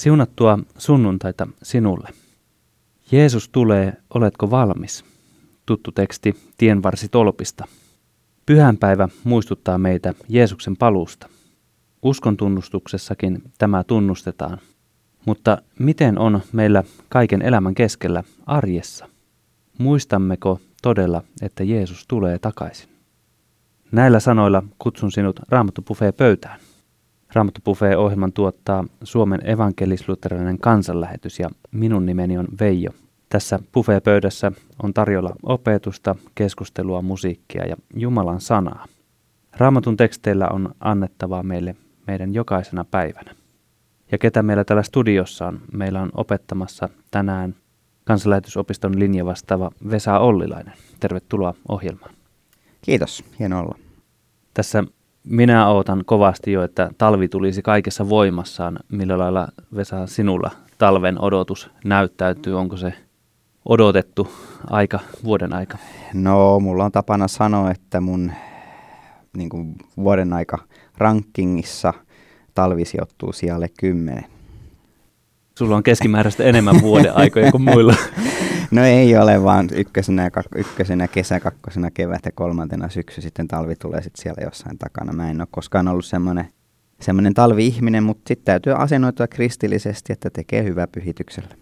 Siunattua sunnuntaita sinulle. Jeesus tulee, oletko valmis? Tuttu teksti Tienvarsi tolpista. Pyhänpäivä muistuttaa meitä Jeesuksen paluusta. Uskon tunnustuksessakin tämä tunnustetaan. Mutta miten on meillä kaiken elämän keskellä arjessa? Muistammeko todella, että Jeesus tulee takaisin? Näillä sanoilla kutsun sinut Raamattu pöytään. Raamattu ohjelman tuottaa Suomen evankelisluterilainen kansanlähetys ja minun nimeni on Veijo. Tässä pöydässä on tarjolla opetusta, keskustelua, musiikkia ja Jumalan sanaa. Raamatun teksteillä on annettavaa meille meidän jokaisena päivänä. Ja ketä meillä täällä studiossa on? Meillä on opettamassa tänään kansanlähetysopiston linja vastaava Vesa Ollilainen. Tervetuloa ohjelmaan. Kiitos, hieno olla. Tässä minä ootan kovasti jo, että talvi tulisi kaikessa voimassaan. Millä lailla Vesa sinulla talven odotus näyttäytyy? Onko se odotettu aika, vuoden aika? No, mulla on tapana sanoa, että mun niin kuin vuoden aika rankingissa talvi sijoittuu sijalle 10. Sulla on keskimääräistä enemmän vuoden aikoja kuin muilla. No ei ole, vaan ykkösenä, kak- ykkösenä kesä, kakkosena kevät ja kolmantena syksy, sitten talvi tulee sitten siellä jossain takana. Mä en ole koskaan ollut semmoinen semmoinen talvi-ihminen, mutta sitten täytyy asennoitua kristillisesti, että tekee hyvää pyhityksellä.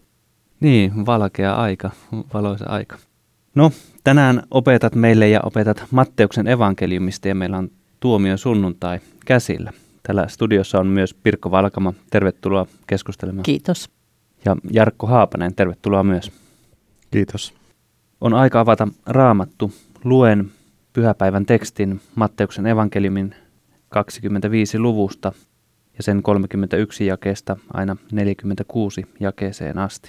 Niin, valkea aika, valoisa aika. No, tänään opetat meille ja opetat Matteuksen evankeliumista ja meillä on tuomio sunnuntai käsillä. Täällä studiossa on myös Pirkko Valkama. Tervetuloa keskustelemaan. Kiitos. Ja Jarkko Haapanen, tervetuloa myös. Kiitos. On aika avata raamattu. Luen pyhäpäivän tekstin Matteuksen evankeliumin 25 luvusta ja sen 31 jakeesta aina 46 jakeeseen asti.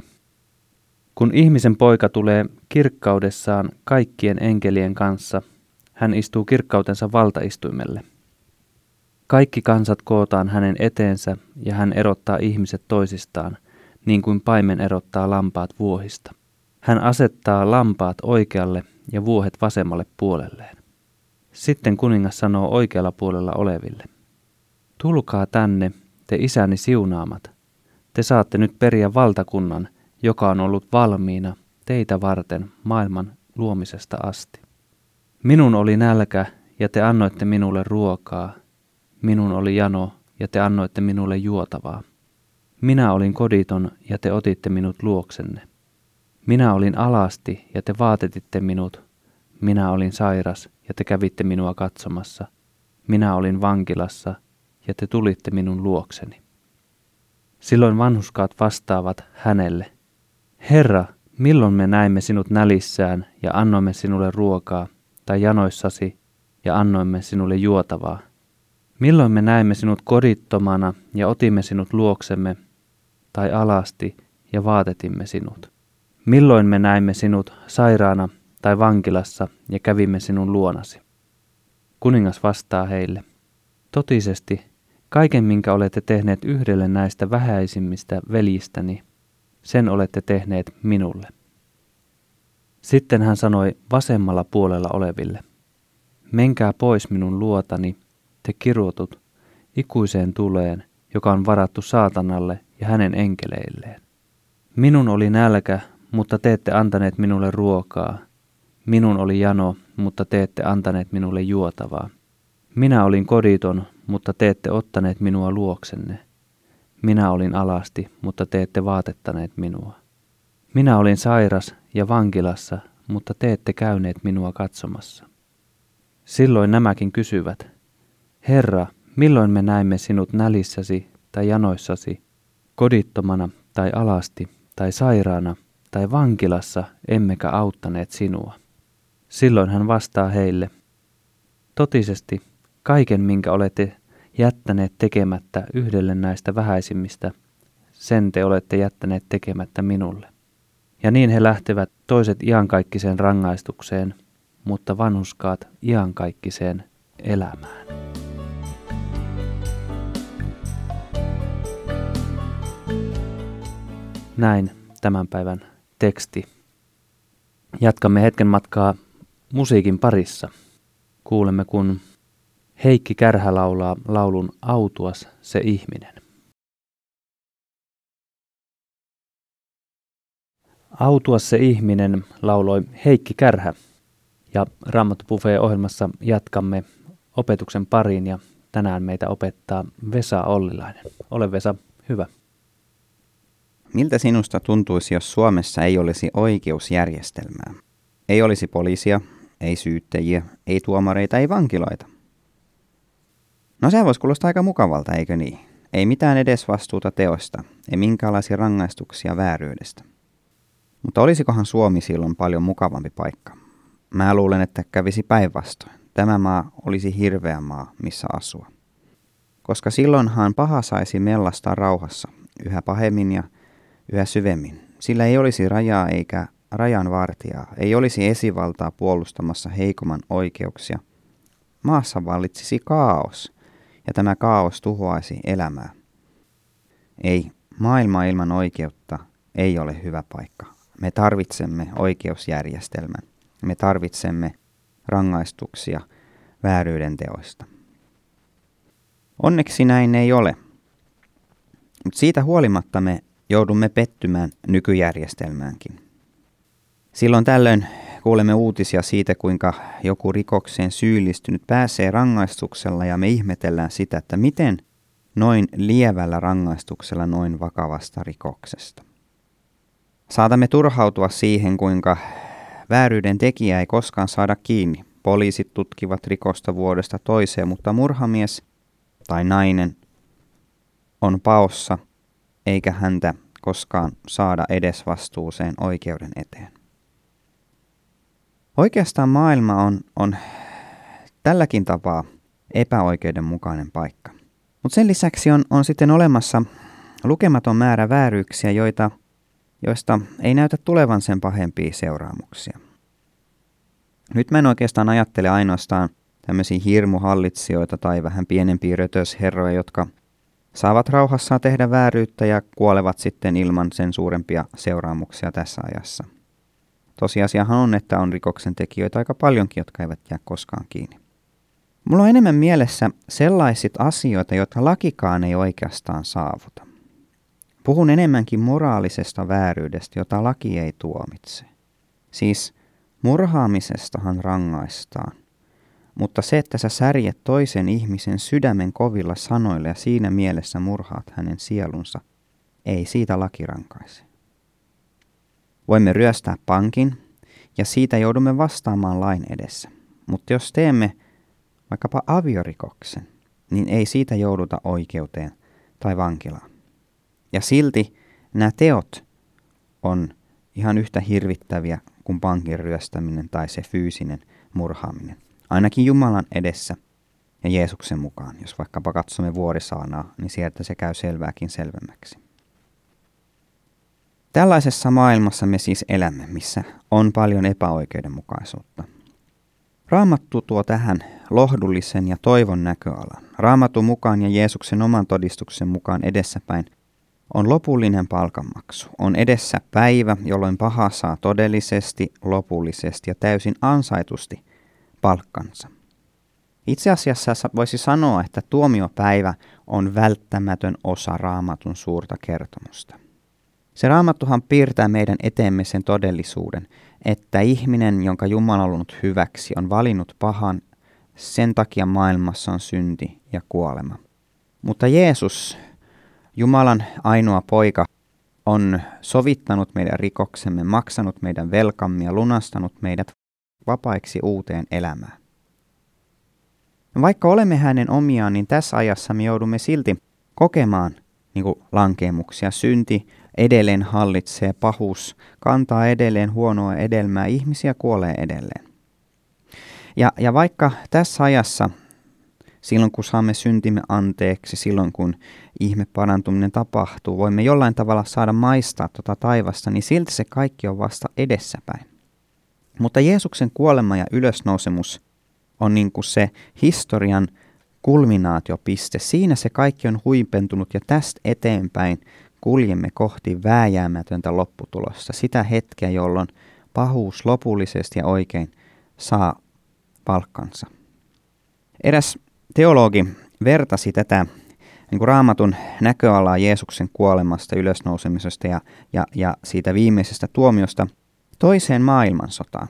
Kun ihmisen poika tulee kirkkaudessaan kaikkien enkelien kanssa, hän istuu kirkkautensa valtaistuimelle. Kaikki kansat kootaan hänen eteensä ja hän erottaa ihmiset toisistaan, niin kuin paimen erottaa lampaat vuohista. Hän asettaa lampaat oikealle ja vuohet vasemmalle puolelleen. Sitten kuningas sanoo oikealla puolella oleville. Tulkaa tänne, te isäni siunaamat. Te saatte nyt periä valtakunnan, joka on ollut valmiina teitä varten maailman luomisesta asti. Minun oli nälkä, ja te annoitte minulle ruokaa. Minun oli jano, ja te annoitte minulle juotavaa. Minä olin koditon, ja te otitte minut luoksenne. Minä olin alasti ja te vaatetitte minut. Minä olin sairas ja te kävitte minua katsomassa. Minä olin vankilassa ja te tulitte minun luokseni. Silloin vanhuskaat vastaavat hänelle. Herra, milloin me näimme sinut nälissään ja annoimme sinulle ruokaa, tai janoissasi ja annoimme sinulle juotavaa? Milloin me näimme sinut kodittomana ja otimme sinut luoksemme, tai alasti ja vaatetimme sinut? Milloin me näimme sinut sairaana tai vankilassa ja kävimme sinun luonasi? Kuningas vastaa heille, totisesti kaiken minkä olette tehneet yhdelle näistä vähäisimmistä veljistäni, sen olette tehneet minulle. Sitten hän sanoi vasemmalla puolella oleville, menkää pois minun luotani, te kirotut, ikuiseen tuleen, joka on varattu saatanalle ja hänen enkeleilleen. Minun oli nälkä, mutta te ette antaneet minulle ruokaa. Minun oli jano, mutta te ette antaneet minulle juotavaa. Minä olin koditon, mutta te ette ottaneet minua luoksenne. Minä olin alasti, mutta te ette vaatettaneet minua. Minä olin sairas ja vankilassa, mutta te ette käyneet minua katsomassa. Silloin nämäkin kysyvät, Herra, milloin me näimme sinut nälissäsi tai janoissasi, kodittomana tai alasti tai sairaana tai vankilassa emmekä auttaneet sinua. Silloin hän vastaa heille, totisesti kaiken minkä olette jättäneet tekemättä yhdelle näistä vähäisimmistä, sen te olette jättäneet tekemättä minulle. Ja niin he lähtevät toiset iankaikkiseen rangaistukseen, mutta vanhuskaat iankaikkiseen elämään. Näin tämän päivän teksti. Jatkamme hetken matkaa musiikin parissa. Kuulemme, kun Heikki Kärhä laulaa laulun Autuas se ihminen. Autuas se ihminen lauloi Heikki Kärhä ja Raamattu Buffet ohjelmassa jatkamme opetuksen pariin ja tänään meitä opettaa Vesa Ollilainen. Ole Vesa, hyvä. Miltä sinusta tuntuisi, jos Suomessa ei olisi oikeusjärjestelmää? Ei olisi poliisia, ei syyttäjiä, ei tuomareita, ei vankiloita. No se voisi kuulostaa aika mukavalta, eikö niin? Ei mitään edesvastuuta teosta, ei minkäänlaisia rangaistuksia vääryydestä. Mutta olisikohan Suomi silloin paljon mukavampi paikka? Mä luulen, että kävisi päinvastoin. Tämä maa olisi hirveä maa, missä asua. Koska silloinhan paha saisi mellastaa rauhassa, yhä pahemmin ja yhä syvemmin. Sillä ei olisi rajaa eikä rajan vartijaa, ei olisi esivaltaa puolustamassa heikomman oikeuksia. Maassa vallitsisi kaos, ja tämä kaos tuhoaisi elämää. Ei, maailma ilman oikeutta ei ole hyvä paikka. Me tarvitsemme oikeusjärjestelmän. Me tarvitsemme rangaistuksia vääryyden teoista. Onneksi näin ei ole. Mutta siitä huolimatta me joudumme pettymään nykyjärjestelmäänkin. Silloin tällöin kuulemme uutisia siitä, kuinka joku rikokseen syyllistynyt pääsee rangaistuksella ja me ihmetellään sitä, että miten noin lievällä rangaistuksella noin vakavasta rikoksesta. Saatamme turhautua siihen, kuinka vääryyden tekijä ei koskaan saada kiinni. Poliisit tutkivat rikosta vuodesta toiseen, mutta murhamies tai nainen on paossa, eikä häntä koskaan saada edes vastuuseen oikeuden eteen. Oikeastaan maailma on, on tälläkin tapaa epäoikeudenmukainen paikka. Mutta sen lisäksi on, on sitten olemassa lukematon määrä vääryyksiä, joita, joista ei näytä tulevan sen pahempia seuraamuksia. Nyt mä en oikeastaan ajattele ainoastaan tämmöisiä hirmuhallitsijoita tai vähän pienempiä rötösherroja, jotka saavat rauhassaan tehdä vääryyttä ja kuolevat sitten ilman sen suurempia seuraamuksia tässä ajassa – Tosiasiahan on, että on rikoksen tekijöitä aika paljonkin, jotka eivät jää koskaan kiinni. Mulla on enemmän mielessä sellaiset asioita, joita lakikaan ei oikeastaan saavuta. Puhun enemmänkin moraalisesta vääryydestä, jota laki ei tuomitse. Siis murhaamisestahan rangaistaan. Mutta se, että sä särjet toisen ihmisen sydämen kovilla sanoilla ja siinä mielessä murhaat hänen sielunsa, ei siitä laki rankaise. Voimme ryöstää pankin ja siitä joudumme vastaamaan lain edessä. Mutta jos teemme vaikkapa aviorikoksen, niin ei siitä jouduta oikeuteen tai vankilaan. Ja silti nämä teot on ihan yhtä hirvittäviä kuin pankin ryöstäminen tai se fyysinen murhaaminen. Ainakin Jumalan edessä ja Jeesuksen mukaan. Jos vaikkapa katsomme vuorisaanaa, niin sieltä se käy selvääkin selvemmäksi. Tällaisessa maailmassa me siis elämme, missä on paljon epäoikeudenmukaisuutta. Raamattu tuo tähän lohdullisen ja toivon näköalan. Raamatun mukaan ja Jeesuksen oman todistuksen mukaan edessäpäin on lopullinen palkanmaksu. On edessä päivä, jolloin paha saa todellisesti, lopullisesti ja täysin ansaitusti palkkansa. Itse asiassa voisi sanoa, että tuomiopäivä on välttämätön osa raamatun suurta kertomusta. Se raamattuhan piirtää meidän eteemme sen todellisuuden, että ihminen, jonka Jumala on ollut hyväksi, on valinnut pahan, sen takia maailmassa on synti ja kuolema. Mutta Jeesus, Jumalan ainoa poika, on sovittanut meidän rikoksemme, maksanut meidän velkamme ja lunastanut meidät vapaiksi uuteen elämään. Vaikka olemme hänen omiaan, niin tässä ajassa me joudumme silti kokemaan niin lankeemuksia. Synti edelleen hallitsee, pahuus kantaa edelleen huonoa edelmää, ihmisiä kuolee edelleen. Ja, ja vaikka tässä ajassa, silloin kun saamme syntimme anteeksi, silloin kun ihme parantuminen tapahtuu, voimme jollain tavalla saada maistaa tuota taivasta, niin silti se kaikki on vasta edessäpäin. Mutta Jeesuksen kuolema ja ylösnousemus on niin kuin se historian kulminaatiopiste. Siinä se kaikki on huipentunut ja tästä eteenpäin kuljemme kohti vääjäämätöntä lopputulosta, sitä hetkeä, jolloin pahuus lopullisesti ja oikein saa palkkansa. Eräs teologi vertasi tätä niin kuin raamatun näköalaa Jeesuksen kuolemasta, ylösnousemisesta ja, ja, ja siitä viimeisestä tuomiosta toiseen maailmansotaan.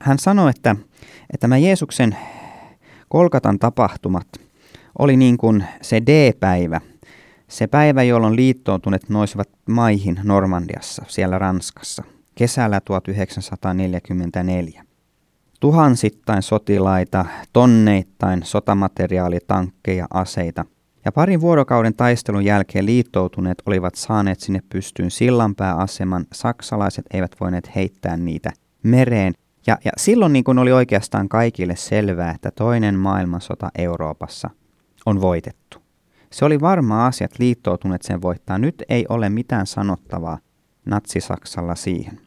Hän sanoi, että, että tämä Jeesuksen Kolkatan tapahtumat oli niin kuin se D-päivä, se päivä, jolloin liittoutuneet noisivat maihin Normandiassa, siellä Ranskassa, kesällä 1944. Tuhansittain sotilaita, tonneittain sotamateriaalitankkeja, aseita – ja parin vuorokauden taistelun jälkeen liittoutuneet olivat saaneet sinne pystyyn sillanpääaseman, saksalaiset eivät voineet heittää niitä mereen. Ja, ja silloin niin kuin oli oikeastaan kaikille selvää, että toinen maailmansota Euroopassa on voitettu. Se oli varma asia, että liittoutuneet sen voittaa. Nyt ei ole mitään sanottavaa Natsi-Saksalla siihen.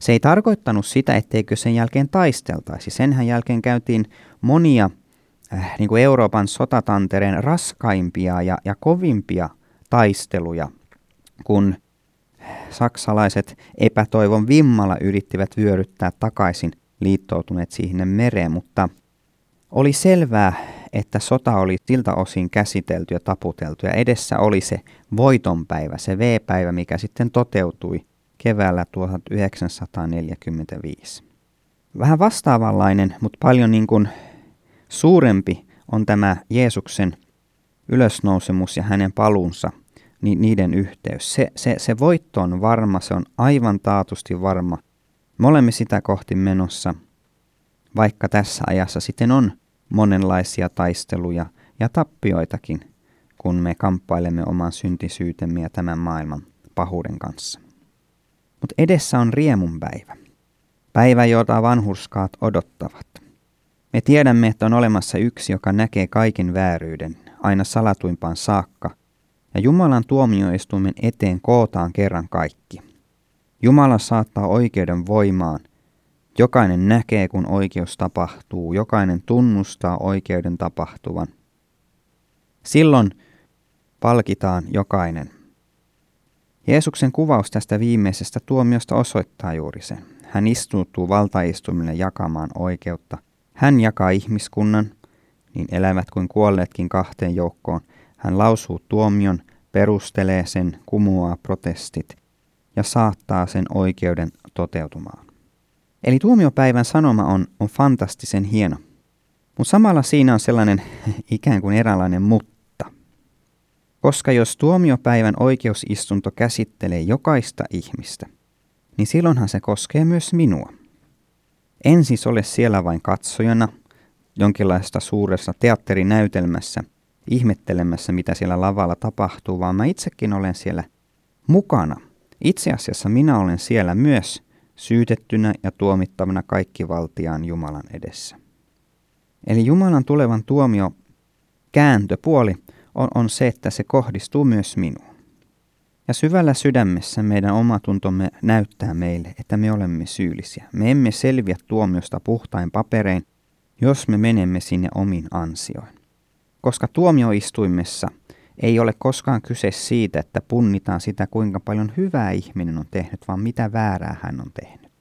Se ei tarkoittanut sitä, etteikö sen jälkeen taisteltaisi. Senhän jälkeen käytiin monia äh, niin kuin Euroopan sotatantereen raskaimpia ja, ja kovimpia taisteluja, kun saksalaiset epätoivon vimmalla yrittivät vyöryttää takaisin liittoutuneet siihen mereen, mutta oli selvää, että sota oli siltä osin käsitelty ja taputeltu ja edessä oli se voitonpäivä, se V-päivä, mikä sitten toteutui keväällä 1945. Vähän vastaavanlainen, mutta paljon niin kuin Suurempi on tämä Jeesuksen ylösnousemus ja hänen paluunsa, niin niiden yhteys. Se, se, se voitto on varma, se on aivan taatusti varma. Me olemme sitä kohti menossa, vaikka tässä ajassa sitten on monenlaisia taisteluja ja tappioitakin, kun me kamppailemme oman syntisyytemme ja tämän maailman pahuuden kanssa. Mutta edessä on riemun päivä. Päivä, jota vanhurskaat odottavat. Me tiedämme, että on olemassa yksi, joka näkee kaiken vääryyden, aina salatuimpaan saakka, ja Jumalan tuomioistuimen eteen kootaan kerran kaikki. Jumala saattaa oikeuden voimaan. Jokainen näkee, kun oikeus tapahtuu, jokainen tunnustaa oikeuden tapahtuvan. Silloin palkitaan jokainen. Jeesuksen kuvaus tästä viimeisestä tuomiosta osoittaa juuri sen. Hän istuutuu valtaistumille jakamaan oikeutta – hän jakaa ihmiskunnan, niin elävät kuin kuolleetkin kahteen joukkoon. Hän lausuu tuomion, perustelee sen, kumuaa protestit ja saattaa sen oikeuden toteutumaan. Eli tuomiopäivän sanoma on, on fantastisen hieno. Mutta samalla siinä on sellainen ikään kuin eräänlainen mutta. Koska jos tuomiopäivän oikeusistunto käsittelee jokaista ihmistä, niin silloinhan se koskee myös minua. En siis ole siellä vain katsojana, jonkinlaista suuressa teatterinäytelmässä, ihmettelemässä, mitä siellä lavalla tapahtuu, vaan mä itsekin olen siellä mukana. Itse asiassa minä olen siellä myös syytettynä ja tuomittavana kaikkivaltiaan Jumalan edessä. Eli Jumalan tulevan tuomio kääntöpuoli on, on se, että se kohdistuu myös minuun. Ja syvällä sydämessä meidän omatuntomme näyttää meille, että me olemme syyllisiä. Me emme selviä tuomiosta puhtain paperein, jos me menemme sinne omin ansioin. Koska tuomioistuimessa ei ole koskaan kyse siitä, että punnitaan sitä, kuinka paljon hyvää ihminen on tehnyt, vaan mitä väärää hän on tehnyt.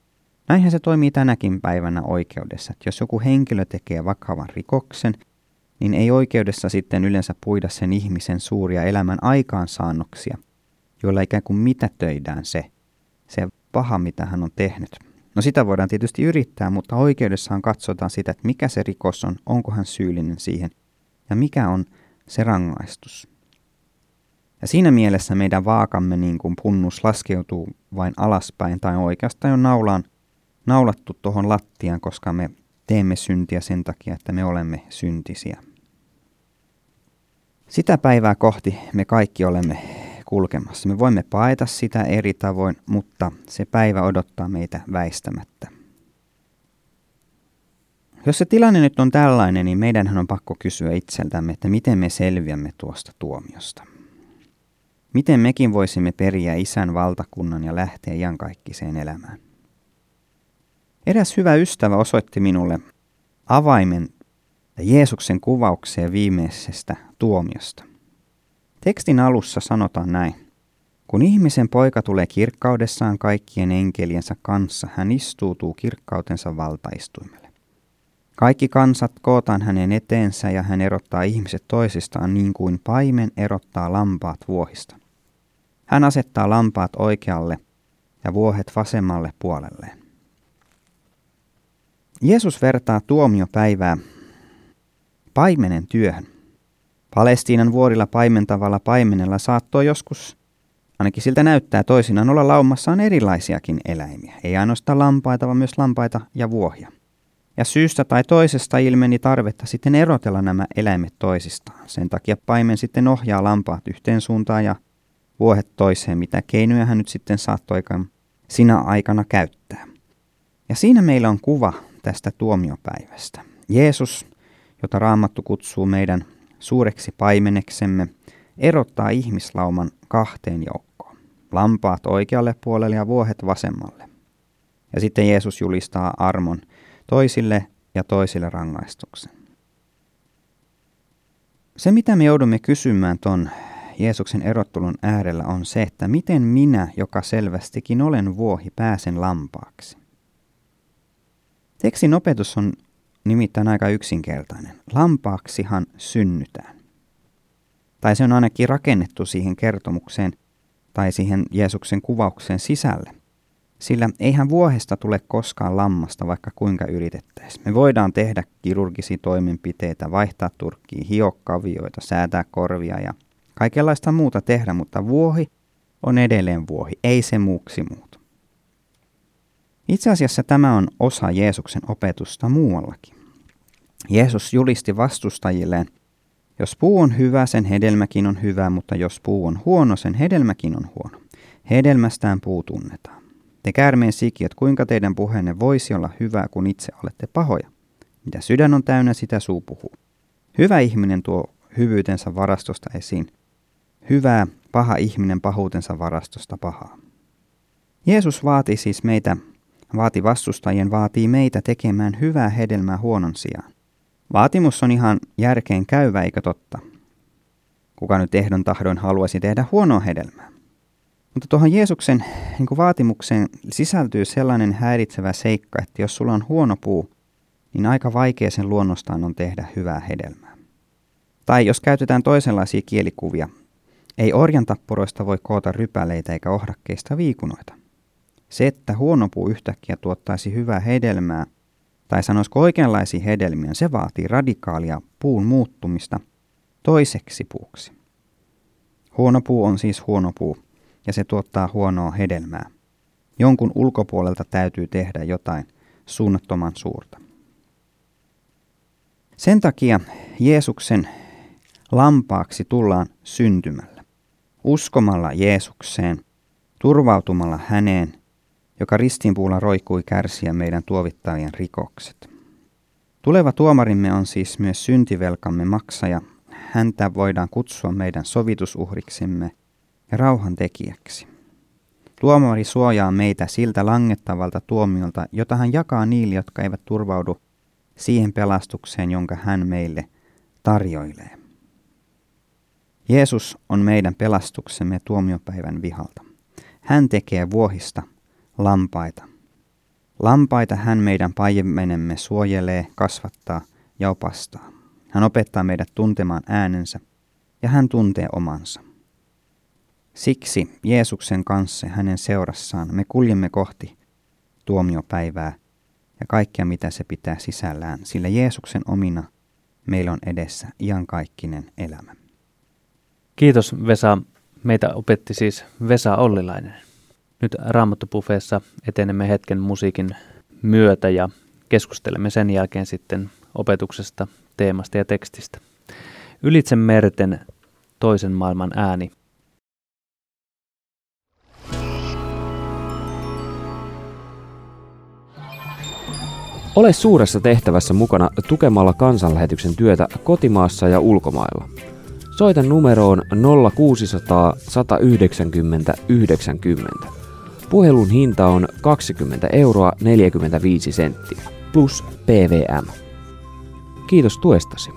Näinhän se toimii tänäkin päivänä oikeudessa, että jos joku henkilö tekee vakavan rikoksen, niin ei oikeudessa sitten yleensä puida sen ihmisen suuria elämän aikaansaannoksia, joilla ikään kuin mitätöidään se, se paha, mitä hän on tehnyt. No sitä voidaan tietysti yrittää, mutta oikeudessahan katsotaan sitä, että mikä se rikos on, onko hän syyllinen siihen ja mikä on se rangaistus. Ja siinä mielessä meidän vaakamme niin kuin punnus laskeutuu vain alaspäin tai oikeastaan jo naulaan naulattu tuohon lattiaan, koska me teemme syntiä sen takia, että me olemme syntisiä. Sitä päivää kohti me kaikki olemme kulkemassa. Me voimme paeta sitä eri tavoin, mutta se päivä odottaa meitä väistämättä. Jos se tilanne nyt on tällainen, niin meidänhän on pakko kysyä itseltämme, että miten me selviämme tuosta tuomiosta. Miten mekin voisimme periä isän valtakunnan ja lähteä iankaikkiseen elämään? Eräs hyvä ystävä osoitti minulle avaimen Jeesuksen kuvaukseen viimeisestä tuomiosta. Tekstin alussa sanotaan näin. Kun ihmisen poika tulee kirkkaudessaan kaikkien enkeliensä kanssa, hän istuutuu kirkkautensa valtaistuimelle. Kaikki kansat kootaan hänen eteensä ja hän erottaa ihmiset toisistaan niin kuin paimen erottaa lampaat vuohista. Hän asettaa lampaat oikealle ja vuohet vasemmalle puolelleen. Jeesus vertaa tuomiopäivää paimenen työhön. Palestiinan vuorilla paimentavalla paimenella saattoi joskus, ainakin siltä näyttää toisinaan olla laumassaan erilaisiakin eläimiä. Ei ainoastaan lampaita, vaan myös lampaita ja vuohia. Ja syystä tai toisesta ilmeni tarvetta sitten erotella nämä eläimet toisistaan. Sen takia paimen sitten ohjaa lampaat yhteen suuntaan ja vuohet toiseen, mitä keinoja hän nyt sitten saattoikaan sinä aikana käyttää. Ja siinä meillä on kuva tästä tuomiopäivästä. Jeesus, jota Raamattu kutsuu meidän suureksi paimeneksemme, erottaa ihmislauman kahteen joukkoon. Lampaat oikealle puolelle ja vuohet vasemmalle. Ja sitten Jeesus julistaa armon toisille ja toisille rangaistuksen. Se, mitä me joudumme kysymään ton Jeesuksen erottelun äärellä on se, että miten minä, joka selvästikin olen vuohi, pääsen lampaaksi. Tekstin opetus on nimittäin aika yksinkertainen. Lampaaksihan synnytään. Tai se on ainakin rakennettu siihen kertomukseen tai siihen Jeesuksen kuvaukseen sisälle. Sillä eihän vuohesta tule koskaan lammasta, vaikka kuinka yritettäisiin. Me voidaan tehdä kirurgisia toimenpiteitä, vaihtaa turkkiin, hiokkavioita, säätää korvia ja kaikenlaista muuta tehdä, mutta vuohi on edelleen vuohi, ei se muuksi muutu. Itse asiassa tämä on osa Jeesuksen opetusta muuallakin. Jeesus julisti vastustajilleen, jos puu on hyvä, sen hedelmäkin on hyvä, mutta jos puu on huono, sen hedelmäkin on huono. Hedelmästään puu tunnetaan. Te käärmeen sikiöt, kuinka teidän puheenne voisi olla hyvää, kun itse olette pahoja? Mitä sydän on täynnä, sitä suu puhuu. Hyvä ihminen tuo hyvyytensä varastosta esiin. Hyvää, paha ihminen pahuutensa varastosta pahaa. Jeesus vaati siis meitä, vaati vastustajien, vaatii meitä tekemään hyvää hedelmää huonon sijaan. Vaatimus on ihan järkeen käyvä, eikö totta? Kuka nyt ehdon tahdoin haluaisi tehdä huonoa hedelmää? Mutta tuohon Jeesuksen niin kuin vaatimukseen sisältyy sellainen häiritsevä seikka, että jos sulla on huono puu, niin aika vaikea sen luonnostaan on tehdä hyvää hedelmää. Tai jos käytetään toisenlaisia kielikuvia, ei orjan tappuroista voi koota rypäleitä eikä ohdakkeista viikunoita. Se, että huono puu yhtäkkiä tuottaisi hyvää hedelmää, tai sanoisiko oikeanlaisia hedelmiä, se vaatii radikaalia puun muuttumista toiseksi puuksi. Huono puu on siis huono puu, ja se tuottaa huonoa hedelmää. Jonkun ulkopuolelta täytyy tehdä jotain suunnattoman suurta. Sen takia Jeesuksen lampaaksi tullaan syntymällä, uskomalla Jeesukseen, turvautumalla häneen, joka ristinpuulla roikkui kärsiä meidän tuovittavien rikokset. Tuleva tuomarimme on siis myös syntivelkamme maksaja. Häntä voidaan kutsua meidän sovitusuhriksemme – ja rauhan tekijäksi. Tuomari suojaa meitä siltä langettavalta tuomiolta, jota hän jakaa niille, jotka eivät turvaudu siihen pelastukseen, jonka hän meille tarjoilee. Jeesus on meidän pelastuksemme tuomiopäivän vihalta. Hän tekee vuohista lampaita. Lampaita hän meidän paimenemme suojelee, kasvattaa ja opastaa. Hän opettaa meidät tuntemaan äänensä ja hän tuntee omansa. Siksi Jeesuksen kanssa hänen seurassaan me kuljemme kohti tuomiopäivää ja kaikkea mitä se pitää sisällään, sillä Jeesuksen omina meillä on edessä iankaikkinen elämä. Kiitos Vesa. Meitä opetti siis Vesa Ollilainen. Nyt Raamattopufeessa etenemme hetken musiikin myötä ja keskustelemme sen jälkeen sitten opetuksesta, teemasta ja tekstistä. Ylitse merten toisen maailman ääni Ole suuressa tehtävässä mukana tukemalla kansanlähetyksen työtä kotimaassa ja ulkomailla. Soita numeroon 0600 190 90. Puhelun hinta on 20 euroa 45 senttiä plus PVM. Kiitos tuestasi.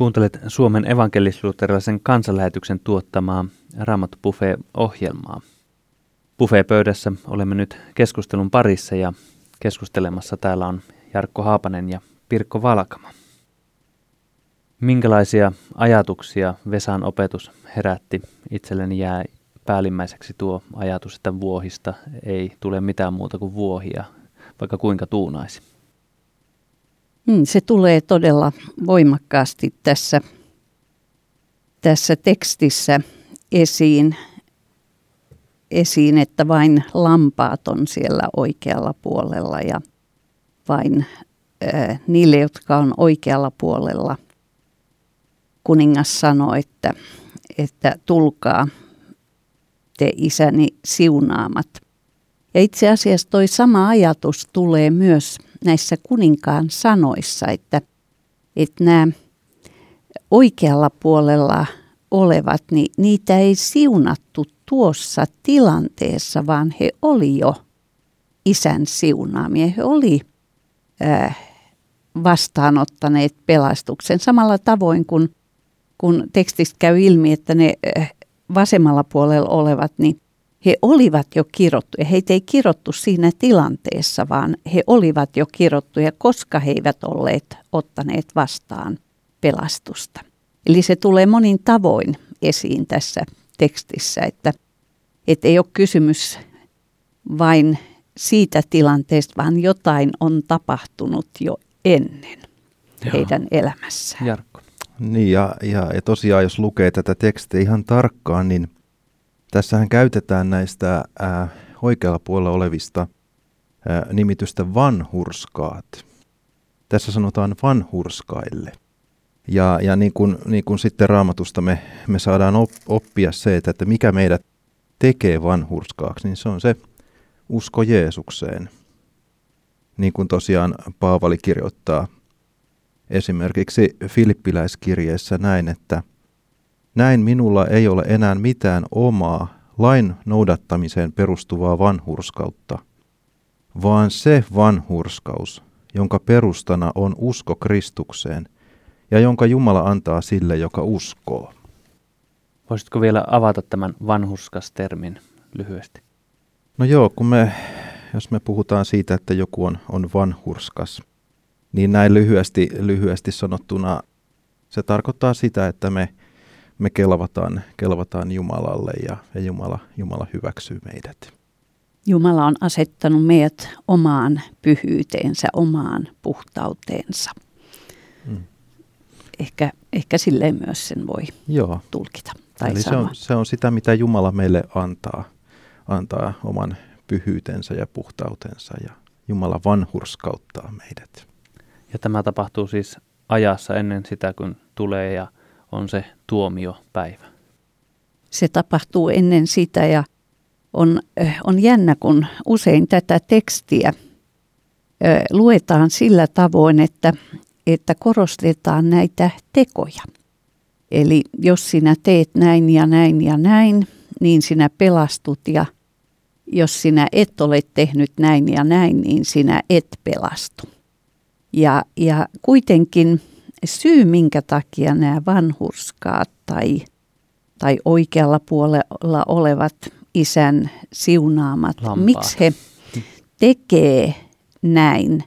Kuuntelet Suomen evankelisluterilaisen kansanlähetyksen tuottamaa Raamattu Buffet-ohjelmaa. Buffet-pöydässä olemme nyt keskustelun parissa ja keskustelemassa täällä on Jarkko Haapanen ja Pirkko Valkama. Minkälaisia ajatuksia Vesan opetus herätti? Itselleni jää päällimmäiseksi tuo ajatus, että vuohista ei tule mitään muuta kuin vuohia, vaikka kuinka tuunaisi. Hmm, se tulee todella voimakkaasti tässä, tässä tekstissä esiin, esiin, että vain lampaat on siellä oikealla puolella ja vain äh, niille, jotka on oikealla puolella. Kuningas sanoi, että, että tulkaa te isäni siunaamat. Ja itse asiassa toi sama ajatus tulee myös näissä kuninkaan sanoissa, että, että nämä oikealla puolella olevat, niin niitä ei siunattu tuossa tilanteessa, vaan he oli jo isän siunaamia. He oli äh, vastaanottaneet pelastuksen samalla tavoin kuin kun tekstistä käy ilmi, että ne äh, vasemmalla puolella olevat, niin he olivat jo kirottuja. Heitä ei kirottu siinä tilanteessa, vaan he olivat jo kirottuja, koska he eivät olleet ottaneet vastaan pelastusta. Eli se tulee monin tavoin esiin tässä tekstissä, että, että ei ole kysymys vain siitä tilanteesta, vaan jotain on tapahtunut jo ennen Joo. heidän elämässään. Jarkko. Niin ja, ja, ja tosiaan jos lukee tätä tekstiä ihan tarkkaan, niin – Tässähän käytetään näistä ää, oikealla puolella olevista ää, nimitystä vanhurskaat. Tässä sanotaan vanhurskaille. Ja, ja niin, kuin, niin kuin sitten raamatusta me, me saadaan op, oppia se, että, että mikä meidät tekee vanhurskaaksi, niin se on se usko Jeesukseen. Niin kuin tosiaan Paavali kirjoittaa esimerkiksi Filippiläiskirjeessä näin, että – näin minulla ei ole enää mitään omaa lain noudattamiseen perustuvaa vanhurskautta, vaan se vanhurskaus, jonka perustana on usko Kristukseen ja jonka Jumala antaa sille, joka uskoo. Voisitko vielä avata tämän vanhurskastermin lyhyesti? No joo, kun me, jos me puhutaan siitä, että joku on, on vanhurskas, niin näin lyhyesti, lyhyesti sanottuna se tarkoittaa sitä, että me me kelvataan, kelvataan Jumalalle ja, ja Jumala, Jumala hyväksyy meidät. Jumala on asettanut meidät omaan pyhyyteensä, omaan puhtauteensa. Hmm. Ehkä, ehkä silleen myös sen voi Joo. tulkita tai Eli se on, se on sitä, mitä Jumala meille antaa, antaa oman pyhyytensä ja puhtautensa ja Jumala vanhurskauttaa meidät. Ja tämä tapahtuu siis ajassa ennen sitä, kun tulee ja on se tuomiopäivä. Se tapahtuu ennen sitä ja on, eh, on jännä, kun usein tätä tekstiä ö, luetaan sillä tavoin, että, että korostetaan näitä tekoja. Eli jos sinä teet näin ja näin ja näin, niin sinä pelastut ja jos sinä et ole tehnyt näin ja näin, niin sinä et pelastu. Ja, ja kuitenkin syy, minkä takia nämä vanhurskaat tai, tai oikealla puolella olevat isän siunaamat, Lampaat. miksi he tekee näin,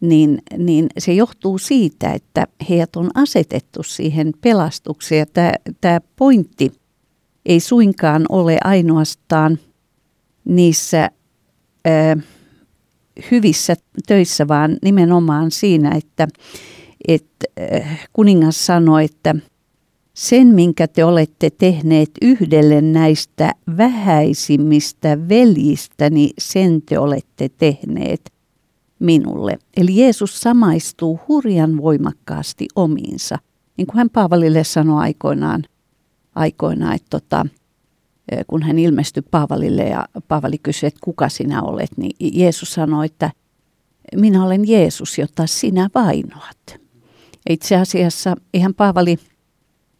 niin, niin se johtuu siitä, että heidät on asetettu siihen pelastukseen. Tämä, tämä pointti ei suinkaan ole ainoastaan niissä ö, hyvissä töissä, vaan nimenomaan siinä, että että äh, kuningas sanoi, että sen, minkä te olette tehneet yhdelle näistä vähäisimmistä veljistä, niin sen te olette tehneet minulle. Eli Jeesus samaistuu hurjan voimakkaasti omiinsa. Niin kuin hän Paavalille sanoi aikoinaan, aikoinaan että tota, äh, kun hän ilmestyi Paavalille ja Paavali kysyi, että kuka sinä olet, niin Jeesus sanoi, että minä olen Jeesus, jota sinä vainoat. Itse asiassa ihan Paavali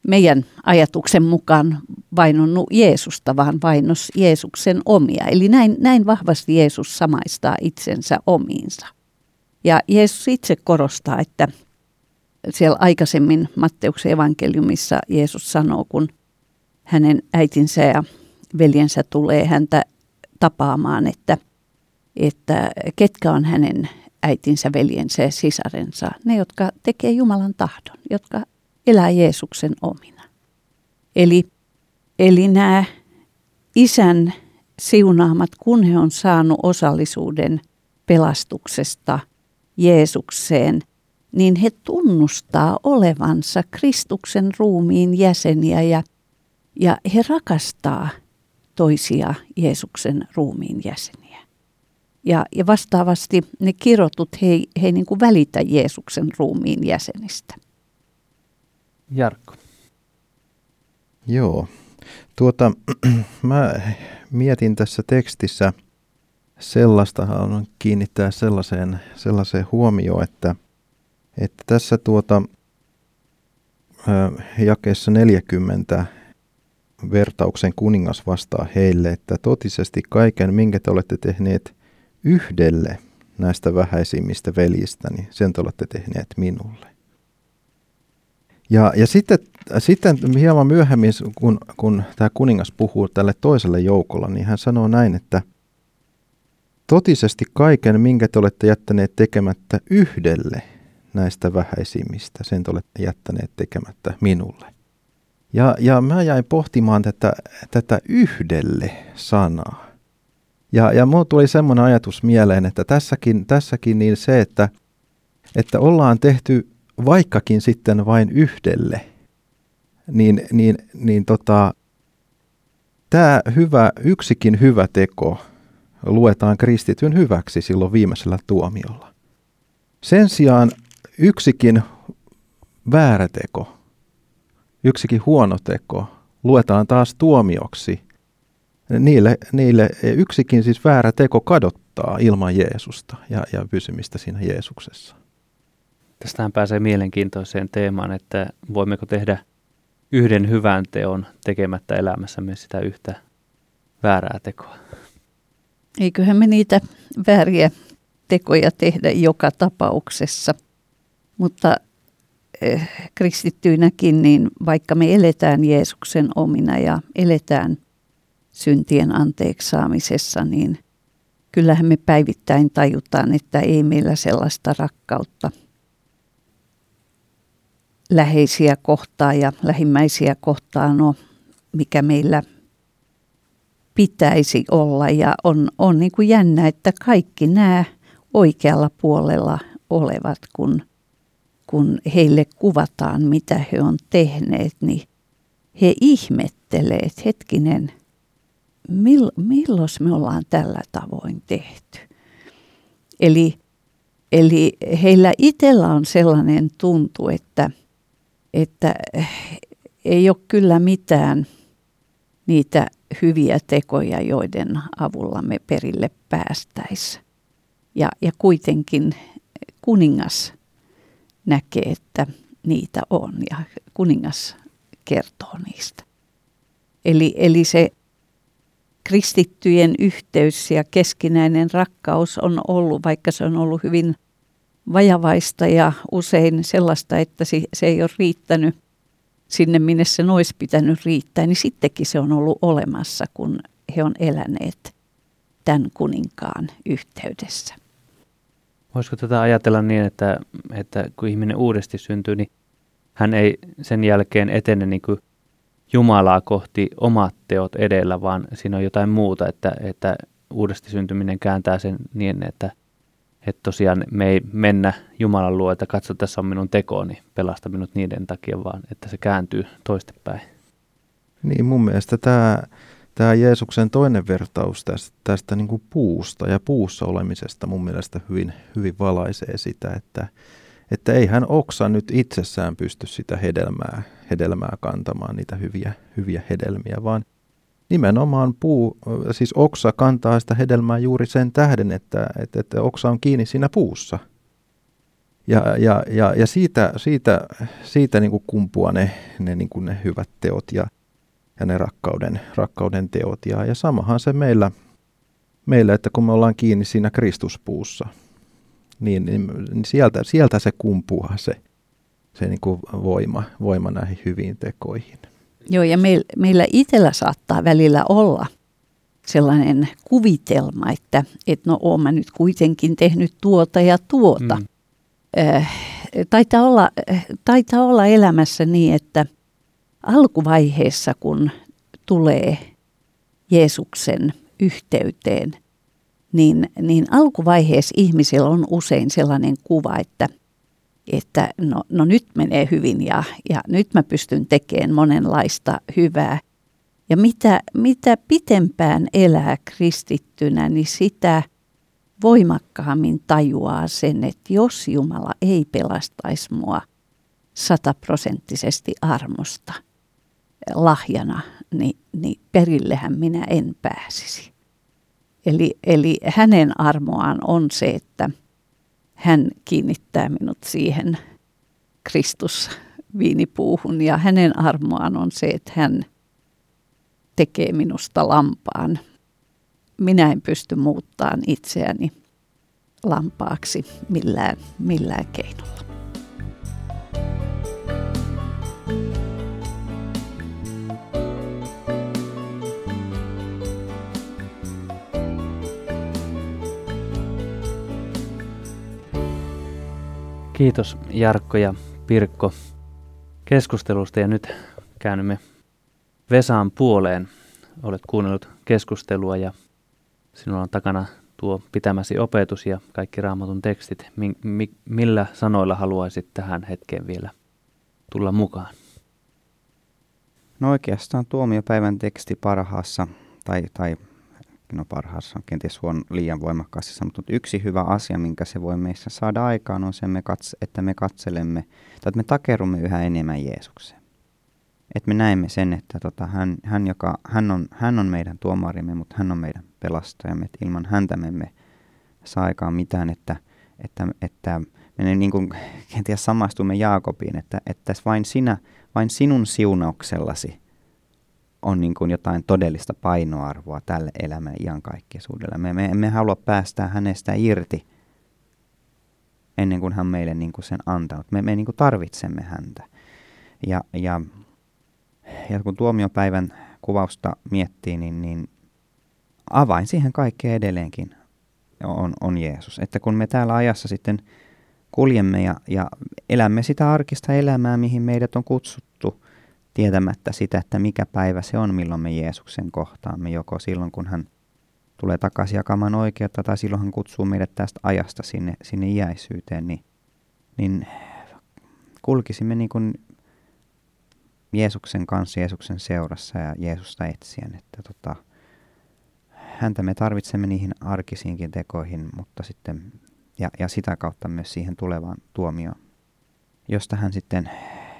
meidän ajatuksen mukaan vainonnut Jeesusta, vaan vainos Jeesuksen omia. Eli näin, näin vahvasti Jeesus samaistaa itsensä omiinsa. Ja Jeesus itse korostaa, että, siellä aikaisemmin Matteuksen evankeliumissa Jeesus sanoo, kun hänen äitinsä ja veljensä tulee häntä tapaamaan, että, että ketkä on hänen äitinsä, veljensä ja sisarensa. Ne, jotka tekee Jumalan tahdon, jotka elää Jeesuksen omina. Eli, eli nämä isän siunaamat, kun he on saanut osallisuuden pelastuksesta Jeesukseen, niin he tunnustaa olevansa Kristuksen ruumiin jäseniä ja, ja he rakastaa toisia Jeesuksen ruumiin jäseniä. Ja, ja vastaavasti ne kirotut, he, he ei niin kuin välitä Jeesuksen ruumiin jäsenistä. Jarkko. Joo. Tuota, mä mietin tässä tekstissä sellaista, haluan kiinnittää sellaiseen, sellaiseen huomioon, että, että tässä tuota, jakeessa 40 vertauksen kuningas vastaa heille, että totisesti kaiken, minkä te olette tehneet yhdelle näistä vähäisimmistä veljistä, niin sen te olette tehneet minulle. Ja, ja sitten, sitten hieman myöhemmin, kun, kun tämä kuningas puhuu tälle toiselle joukolle, niin hän sanoo näin, että totisesti kaiken, minkä te olette jättäneet tekemättä yhdelle näistä vähäisimmistä, sen te olette jättäneet tekemättä minulle. Ja, ja mä jäin pohtimaan tätä, tätä yhdelle sanaa. Ja, ja mulla tuli semmoinen ajatus mieleen, että tässäkin, tässäkin niin se, että, että ollaan tehty vaikkakin sitten vain yhdelle, niin, niin, niin tota, tämä hyvä, yksikin hyvä teko luetaan kristityn hyväksi silloin viimeisellä tuomiolla. Sen sijaan yksikin väärä teko, yksikin huono teko luetaan taas tuomioksi. Niille, niille yksikin siis väärä teko kadottaa ilman Jeesusta ja, ja pysymistä siinä Jeesuksessa. Tästähän pääsee mielenkiintoiseen teemaan, että voimmeko tehdä yhden hyvän teon tekemättä elämässämme sitä yhtä väärää tekoa. Eiköhän me niitä vääriä tekoja tehdä joka tapauksessa. Mutta eh, kristittyinäkin, niin vaikka me eletään Jeesuksen omina ja eletään syntien anteeksi saamisessa, niin kyllähän me päivittäin tajutaan, että ei meillä sellaista rakkautta – läheisiä kohtaan ja lähimmäisiä kohtaan on, mikä meillä pitäisi olla. Ja on, on niin kuin jännä, että kaikki nämä oikealla puolella olevat, kun, kun heille kuvataan, mitä he on tehneet, niin he ihmettelee, että hetkinen, mill, milloin me ollaan tällä tavoin tehty. Eli, eli heillä itsellä on sellainen tuntu, että – että ei ole kyllä mitään niitä hyviä tekoja, joiden avulla me perille päästäisiin. Ja, ja kuitenkin kuningas näkee, että niitä on ja kuningas kertoo niistä. Eli, eli se kristittyjen yhteys ja keskinäinen rakkaus on ollut, vaikka se on ollut hyvin – vajavaista ja usein sellaista, että se ei ole riittänyt sinne, minne se olisi pitänyt riittää, niin sittenkin se on ollut olemassa, kun he on eläneet tämän kuninkaan yhteydessä. Voisiko tätä ajatella niin, että, että kun ihminen uudesti syntyy, niin hän ei sen jälkeen etene niin kuin Jumalaa kohti omat teot edellä, vaan siinä on jotain muuta, että, että uudesti syntyminen kääntää sen niin, että että tosiaan me ei mennä Jumalan luo, että katso tässä on minun tekooni, pelasta minut niiden takia, vaan että se kääntyy toistepäin. Niin mun mielestä tämä, tämä Jeesuksen toinen vertaus tästä, tästä niin kuin puusta ja puussa olemisesta mun mielestä hyvin, hyvin valaisee sitä, että, että ei hän oksa nyt itsessään pysty sitä hedelmää, hedelmää kantamaan, niitä hyviä, hyviä hedelmiä, vaan – nimenomaan puu, siis oksa kantaa sitä hedelmää juuri sen tähden, että, että, että oksa on kiinni siinä puussa. Ja, ja, ja, ja siitä, siitä, siitä niin kuin kumpuaa ne, ne, niin ne hyvät teot ja, ja ne rakkauden, rakkauden teot. Ja, ja samahan se meillä, meillä, että kun me ollaan kiinni siinä Kristuspuussa, niin, niin sieltä, sieltä se kumpuaa se, se niin kuin voima, voima näihin hyviin tekoihin. Joo, ja meil, meillä itsellä saattaa välillä olla sellainen kuvitelma, että et no oon mä nyt kuitenkin tehnyt tuota ja tuota. Mm. Äh, taitaa, olla, äh, taitaa olla elämässä niin, että alkuvaiheessa kun tulee Jeesuksen yhteyteen, niin, niin alkuvaiheessa ihmisellä on usein sellainen kuva, että, että no, no nyt menee hyvin ja, ja nyt mä pystyn tekemään monenlaista hyvää. Ja mitä, mitä pitempään elää kristittynä, niin sitä voimakkaammin tajuaa sen, että jos Jumala ei pelastaisi mua sataprosenttisesti armosta lahjana, niin, niin perillehän minä en pääsisi. Eli, eli hänen armoaan on se, että hän kiinnittää minut siihen Kristus viinipuuhun ja hänen armoaan on se, että hän tekee minusta lampaan. Minä en pysty muuttamaan itseäni lampaaksi millään, millään keinolla. Kiitos Jarkko ja Pirkko keskustelusta ja nyt käännymme Vesaan puoleen. Olet kuunnellut keskustelua ja sinulla on takana tuo pitämäsi opetus ja kaikki raamatun tekstit. Mi- mi- millä sanoilla haluaisit tähän hetkeen vielä tulla mukaan? No oikeastaan tuomiopäivän teksti parhaassa tai, tai no parhaassa on kenties huon liian voimakkaasti mutta yksi hyvä asia, minkä se voi meissä saada aikaan, on se, että me katselemme, tai että me takerumme yhä enemmän Jeesukseen. Että me näemme sen, että tota, hän, hän, joka, hän, on, hän on meidän tuomarimme, mutta hän on meidän pelastajamme, että ilman häntä me emme saa aikaan mitään, että, että, että me niin kuin, kenties samastumme Jaakobiin, että, että vain sinä, vain sinun siunauksellasi – on niin kuin jotain todellista painoarvoa tälle elämän iankaikkisuudelle. Me, me emme halua päästää hänestä irti ennen kuin hän meille niin kuin sen antanut. Me, me niin kuin tarvitsemme häntä. Ja, ja, ja kun tuomiopäivän kuvausta miettii, niin, niin avain siihen kaikkeen edelleenkin on, on Jeesus. Että kun me täällä ajassa sitten kuljemme ja, ja elämme sitä arkista elämää, mihin meidät on kutsuttu – tietämättä sitä, että mikä päivä se on, milloin me Jeesuksen kohtaamme, joko silloin, kun hän tulee takaisin jakamaan oikeutta, tai silloin hän kutsuu meidät tästä ajasta sinne, sinne iäisyyteen, niin, niin kulkisimme niin kuin Jeesuksen kanssa, Jeesuksen seurassa ja Jeesusta etsien, että tota, häntä me tarvitsemme niihin arkisiinkin tekoihin, mutta sitten, ja, ja sitä kautta myös siihen tulevaan tuomioon, josta hän sitten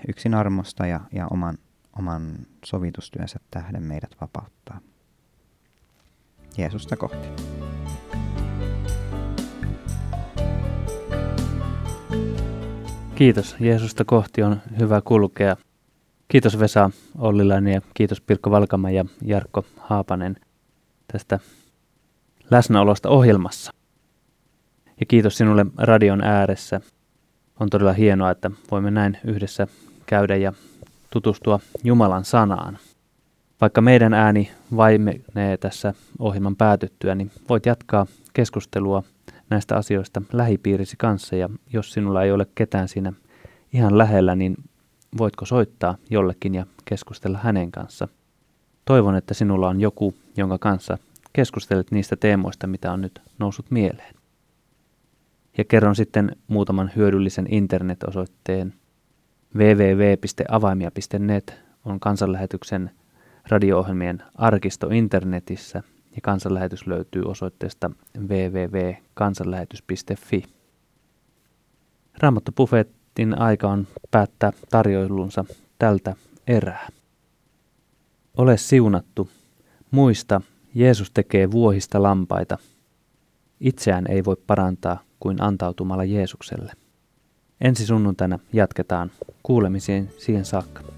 yksin armosta ja, ja oman oman sovitustyönsä tähden meidät vapauttaa. Jeesusta kohti. Kiitos. Jeesusta kohti on hyvä kulkea. Kiitos Vesa Ollilainen ja kiitos Pirkko Valkama ja Jarkko Haapanen tästä läsnäolosta ohjelmassa. Ja kiitos sinulle radion ääressä. On todella hienoa, että voimme näin yhdessä käydä ja tutustua Jumalan sanaan. Vaikka meidän ääni vaimenee tässä ohjelman päätyttyä, niin voit jatkaa keskustelua näistä asioista lähipiirisi kanssa ja jos sinulla ei ole ketään siinä ihan lähellä, niin voitko soittaa jollekin ja keskustella hänen kanssa. Toivon, että sinulla on joku, jonka kanssa keskustelet niistä teemoista, mitä on nyt noussut mieleen. Ja kerron sitten muutaman hyödyllisen internet-osoitteen www.avaimia.net on kansanlähetyksen radio-ohjelmien arkisto internetissä ja kansanlähetys löytyy osoitteesta www.kansanlähetys.fi. Raamattu Buffettin aika on päättää tarjoilunsa tältä erää. Ole siunattu. Muista, Jeesus tekee vuohista lampaita. Itseään ei voi parantaa kuin antautumalla Jeesukselle. Ensi sunnuntaina jatketaan kuulemisiin siihen saakka.